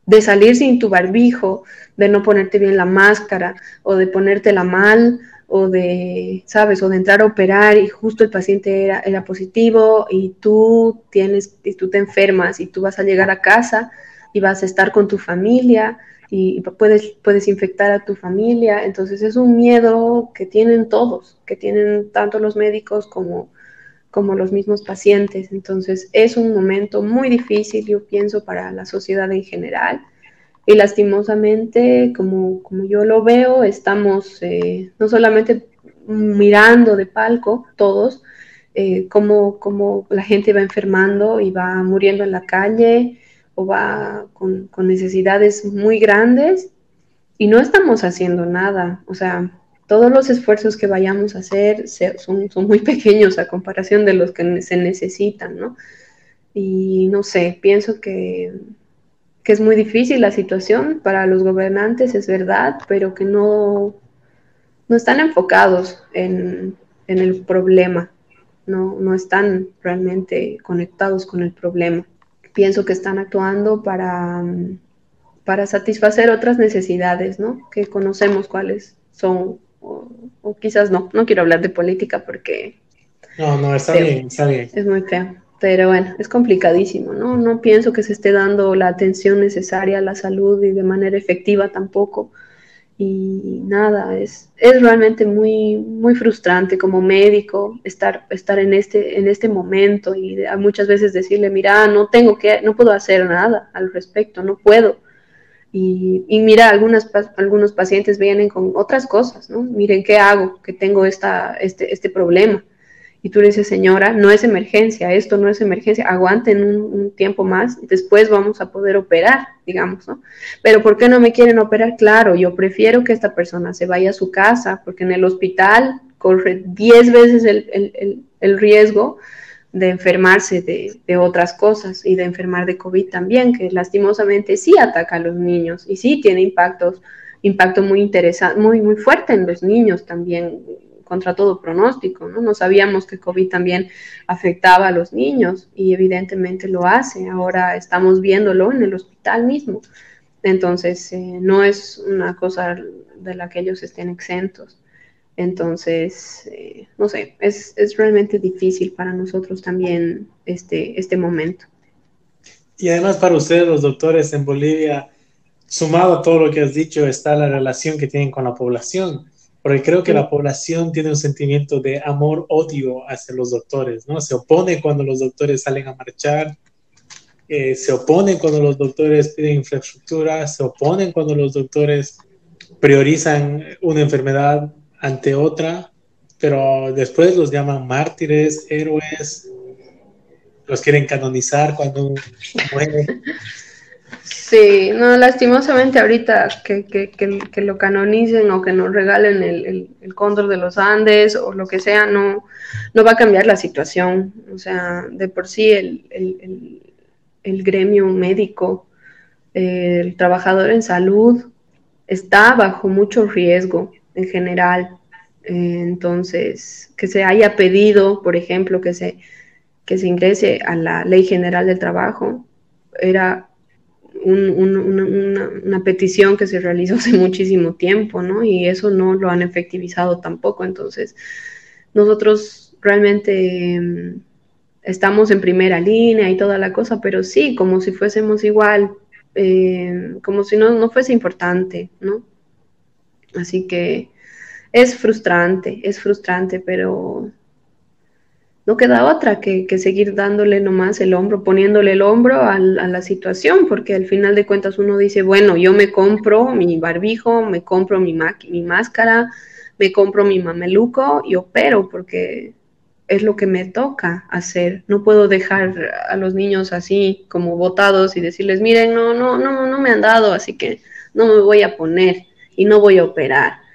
Speaker 2: de, salir sin tu barbijo, de no ponerte bien la máscara o de ponértela mal o de, sabes, o de entrar a operar y justo el paciente era, era positivo y tú tienes, y tú te enfermas y tú vas a llegar a casa y vas a estar con tu familia y puedes, puedes infectar a tu familia. Entonces es un miedo que tienen todos, que tienen tanto los médicos como, como los mismos pacientes. Entonces es un momento muy difícil, yo pienso, para la sociedad en general. Y lastimosamente, como, como yo lo veo, estamos eh, no solamente mirando de palco todos, eh, como la gente va enfermando y va muriendo en la calle o va con, con necesidades muy grandes y no estamos haciendo nada. O sea, todos los esfuerzos que vayamos a hacer son, son, muy pequeños a comparación de los que se necesitan, ¿no? Y no sé, pienso que, que, es muy difícil la situación para los gobernantes, es verdad, pero que no, no están enfocados en, en el problema, no, no están realmente conectados con el problema. Pienso que están actuando para, para satisfacer otras necesidades, ¿no? Que conocemos cuáles son o, quizás no, no quiero hablar de política porque...
Speaker 1: No, no, está bien, está bien.
Speaker 2: Es muy feo. Pero bueno, es complicadísimo, ¿no? No pienso que se esté dando la atención necesaria a la salud y de manera efectiva tampoco. Y nada, es, es realmente muy, muy frustrante como médico estar, estar en, este, en este momento y muchas veces decirle, mira, no tengo que, no puedo hacer nada al respecto, no puedo y, mira, algunas, algunos pacientes vienen con otras cosas, ¿no? Miren, ¿qué hago? Que tengo esta, este, este problema. Y tú le dices, señora, no es emergencia, esto no es emergencia, aguanten un, un, tiempo más y después vamos a poder operar, digamos, ¿no? Pero ¿por qué no me quieren operar? Claro, yo prefiero que esta persona se vaya a su casa, porque en el hospital corre 10 veces el, el, el, el riesgo de enfermarse de, otras cosas y de enfermar de COVID también, que lastimosamente sí ataca a los niños y sí tiene impactos, impacto muy interesante, muy, muy fuerte en los niños también, contra todo pronóstico, ¿no? No sabíamos que COVID también afectaba a los niños y evidentemente lo hace. Ahora estamos viéndolo en el hospital mismo. Entonces, eh, no es una cosa de la que ellos estén exentos. Entonces, eh, no sé, es, es, realmente difícil para nosotros también este, este momento.
Speaker 1: Y además para ustedes, los doctores en Bolivia, sumado a todo lo que has dicho, está la relación que tienen con la población, porque creo que la población tiene un sentimiento de amor-odio hacia los doctores, ¿no? Se opone cuando los doctores salen a marchar, eh, se opone cuando los doctores piden infraestructura, se oponen cuando los doctores priorizan una enfermedad ante otra, pero después los llaman mártires, héroes, los quieren canonizar cuando muere.
Speaker 2: Sí, no, lastimosamente ahorita que, que, que, lo canonicen o que nos regalen el, el, cóndor de los Andes o lo que sea, no, no va a cambiar la situación. O sea, de por sí el, el, el gremio médico, el trabajador en salud, está bajo mucho riesgo en general. entonces, que se haya pedido, por ejemplo, que se, que se ingrese a la Ley General del Trabajo, era una, petición que se realizó hace muchísimo tiempo, ¿no? Y eso no lo han efectivizado tampoco. Entonces, nosotros realmente mm, estamos en primera línea y toda la cosa, pero sí, como si fuésemos igual, eh, como si no, no fuese importante, ¿no? Así que es frustrante, es frustrante, pero no queda otra que, seguir dándole nomás el hombro, poniéndole el hombro a, la situación, porque al final de cuentas uno dice, bueno, yo me compro mi barbijo, me compro mi, mi máscara, me compro mi mameluco y opero, porque es lo que me toca hacer. No puedo dejar a los niños así como botados y decirles, miren, no, no, no, no me han dado, así que no me voy a poner y no voy a operar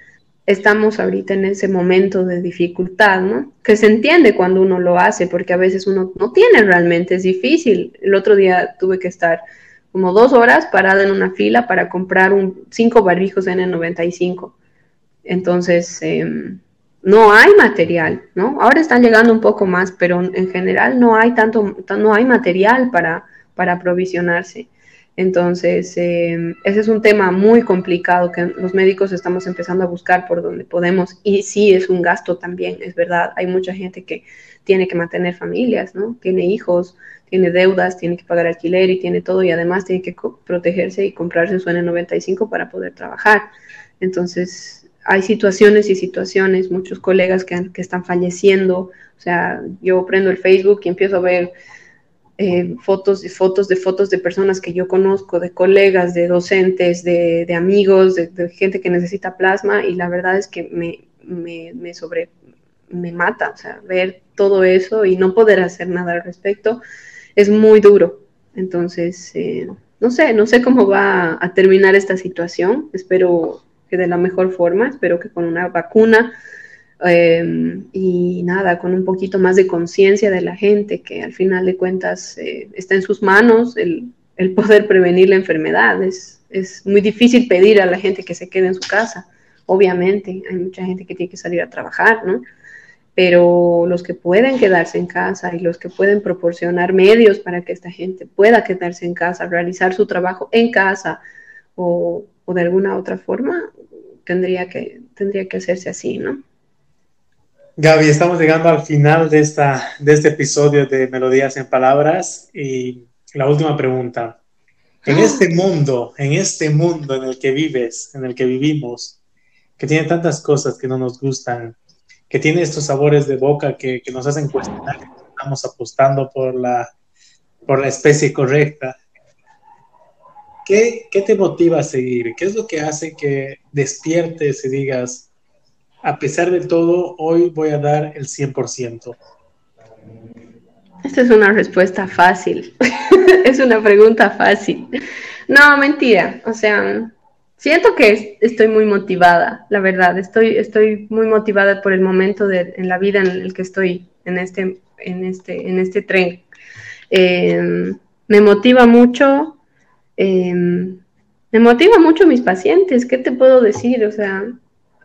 Speaker 2: estamos ahorita en ese momento de dificultad, ¿no? Que se entiende cuando uno lo hace, porque a veces uno no tiene realmente, es difícil. El otro día tuve que estar como dos horas parada en una fila para comprar un, cinco barbijos N95. Entonces, em, no hay material, ¿no? Ahora están llegando un poco más, pero en general no hay tanto, no hay material para, para aprovisionarse. Entonces, eh, ese es un tema muy complicado que los médicos estamos empezando a buscar por donde podemos. Y sí, es un gasto también, es verdad. Hay mucha gente que tiene que mantener familias, ¿no? Tiene hijos, tiene deudas, tiene que pagar alquiler y tiene todo. Y además tiene que protegerse y comprarse su N95 para poder trabajar. Entonces, hay situaciones y situaciones, muchos colegas que, que están falleciendo. O sea, yo prendo el Facebook y empiezo a ver eh, fotos y fotos de fotos de personas que yo conozco, de colegas, de docentes, de, amigos, de, gente que necesita plasma y la verdad es que me, me, sobre, me mata, o sea, ver todo eso y no poder hacer nada al respecto es muy duro. Entonces, eh, no sé, no sé cómo va a terminar esta situación, espero que de la mejor forma, espero que con una vacuna Em, y nada, con un poquito más de conciencia de la gente, que al final de cuentas eh, está en sus manos el, el, poder prevenir la enfermedad. Es, es muy difícil pedir a la gente que se quede en su casa, obviamente, hay mucha gente que tiene que salir a trabajar, ¿no? Pero los que pueden quedarse en casa y los que pueden proporcionar medios para que esta gente pueda quedarse en casa, realizar su trabajo en casa o, o de alguna otra forma, tendría que, tendría que hacerse así, ¿no?
Speaker 1: Gaby, estamos llegando al final de, esta, de este episodio de Melodías en Palabras y la última pregunta. En ah. este mundo, en este mundo en el que vives, en el que vivimos, que tiene tantas cosas que no nos gustan, que tiene estos sabores de boca que, que nos hacen cuestionar que estamos apostando por la, por la especie correcta, ¿Qué, ¿qué te motiva a seguir? ¿Qué es lo que hace que despiertes y digas, a pesar de todo, hoy voy a dar el 100%?
Speaker 2: Esta es una respuesta fácil. es una pregunta fácil. No, mentira. O sea, siento que estoy muy motivada, la verdad. Estoy, estoy muy motivada por el momento de, en la vida en el que estoy en este, en este, en este tren. Em, me motiva mucho. Em, me motiva mucho mis pacientes. ¿Qué te puedo decir? O sea,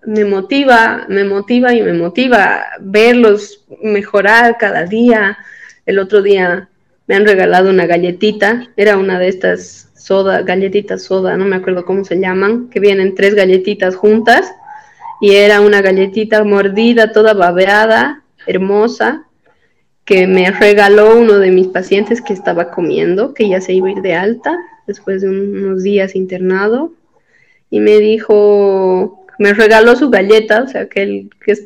Speaker 2: me motiva, me motiva y me motiva verlos mejorar cada día. El otro día me han regalado una galletita, era una de estas soda, galletitas soda, no me acuerdo cómo se llaman, que vienen tres galletitas juntas y era una galletita mordida, toda babeada, hermosa, que me regaló uno de mis pacientes que estaba comiendo, que ya se iba a ir de alta después de unos días internado y me dijo, me regaló su galleta, o sea, que, él, que,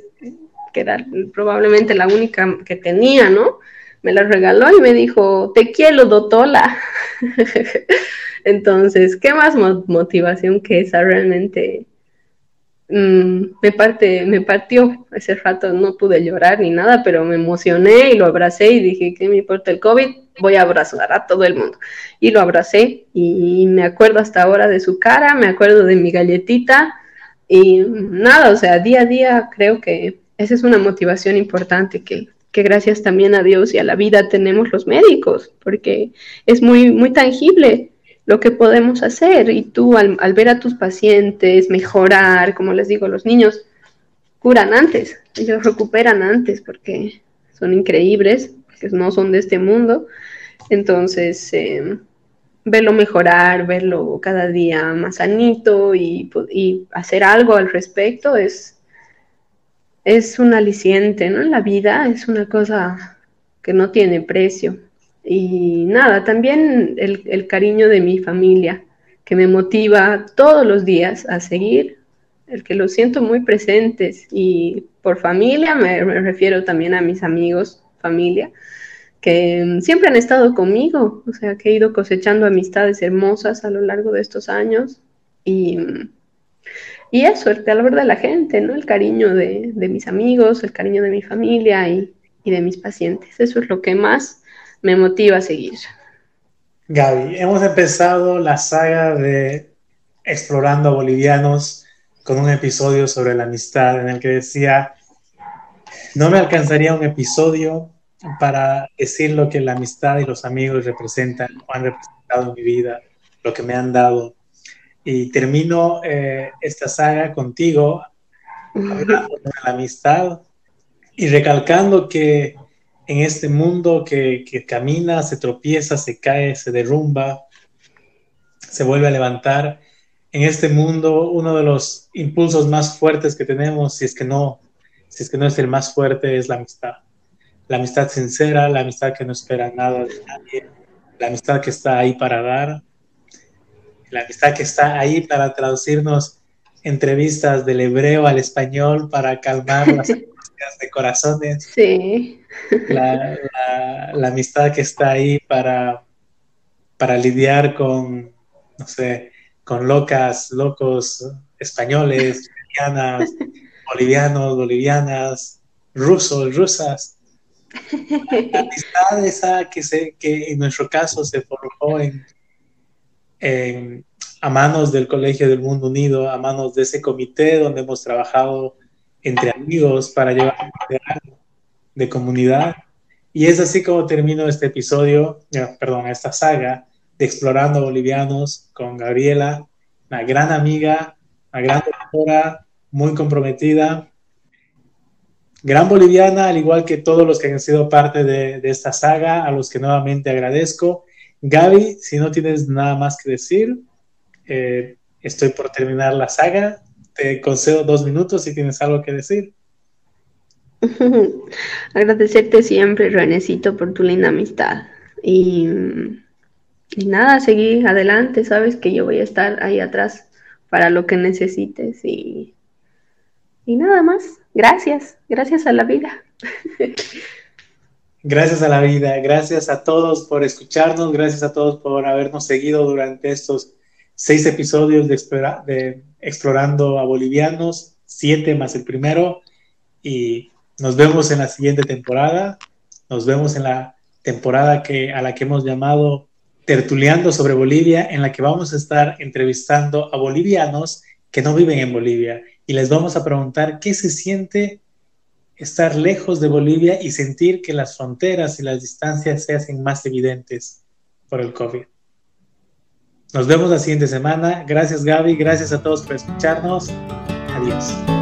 Speaker 2: era probablemente la única que tenía, ¿no? Me la regaló y me dijo, te quiero, Dotola. Entonces, ¿qué más motivación que esa realmente? Mm, me, parte, me partió ese rato, no pude llorar ni nada, pero me emocioné y lo abracé y dije, ¿qué me importa el COVID? Voy a abrazar a todo el mundo. Y lo abracé y me acuerdo hasta ahora de su cara, me acuerdo de mi galletita y nada, o sea, día a día creo que esa es una motivación importante que, que gracias también a Dios y a la vida tenemos los médicos, porque es muy, muy tangible lo que podemos hacer. Y tú al, ver a tus pacientes mejorar, como les digo, los niños curan antes, ellos recuperan antes porque son increíbles, que no son de este mundo. Entonces, eh, verlo mejorar, verlo cada día más sanito y, y, hacer algo al respecto es, es un aliciente, ¿no? La vida es una cosa que no tiene precio. Y nada, también el, cariño de mi familia, que me motiva todos los días a seguir, el que lo siento muy presentes. Y por familia me, refiero también a mis amigos, familia, que siempre han estado conmigo, o sea, que he ido cosechando amistades hermosas a lo largo de estos años. Y, y eso, el calor de la gente, ¿no? El cariño de, de mis amigos, el cariño de mi familia y, y de mis pacientes. Eso es lo que más me motiva a seguir.
Speaker 1: Gaby, hemos empezado la saga de Explorando a Bolivianos con un episodio sobre la amistad en el que decía, no me alcanzaría un episodio para decir lo que la amistad y los amigos representan o han representado en mi vida, lo que me han dado. Y termino eh, esta saga contigo hablando de la amistad y recalcando que en este mundo que, camina, se tropieza, se cae, se derrumba, se vuelve a levantar. En este mundo, uno de los impulsos más fuertes que tenemos, si es que no, si es que no es el más fuerte, es la amistad. La amistad sincera, la amistad que no espera nada de nadie, la amistad que está ahí para dar, la amistad que está ahí para traducirnos entrevistas del hebreo al español, para calmar las de corazones.
Speaker 2: Sí.
Speaker 1: La, amistad que está ahí para, para lidiar con, no sé, con locas, locos españoles, bolivianos, bolivianas, rusos, rusas. La amistad esa que, se, que en nuestro caso se forjó a manos del Colegio del Mundo Unido, a manos de ese comité donde hemos trabajado entre amigos para llevar de comunidad. Y es así como termino este episodio, perdón, esta saga de Explorando Bolivianos con Gabriela, una gran amiga, una gran doctora, muy comprometida, gran boliviana, al igual que todos los que han sido parte de, esta saga, a los que nuevamente agradezco. Gaby, si no tienes nada más que decir, eh, estoy por terminar la saga te concedo dos minutos si tienes algo que decir.
Speaker 2: Agradecerte siempre, Renecito, por tu linda amistad. Y, y nada, seguir adelante, sabes que yo voy a estar ahí atrás para lo que necesites y, y nada más. Gracias, gracias a la vida.
Speaker 1: Gracias a la vida, gracias a todos por escucharnos, gracias a todos por habernos seguido durante estos seis episodios de, Explorando a Bolivianos, siete más el primero, y nos vemos en la siguiente temporada, nos vemos en la temporada que, a la que hemos llamado Tertuleando sobre Bolivia, en la que vamos a estar entrevistando a bolivianos que no viven en Bolivia y les vamos a preguntar qué se siente estar lejos de Bolivia y sentir que las fronteras y las distancias se hacen más evidentes por el COVID. Nos vemos la siguiente semana. Gracias Gaby, gracias a todos por escucharnos. Adiós.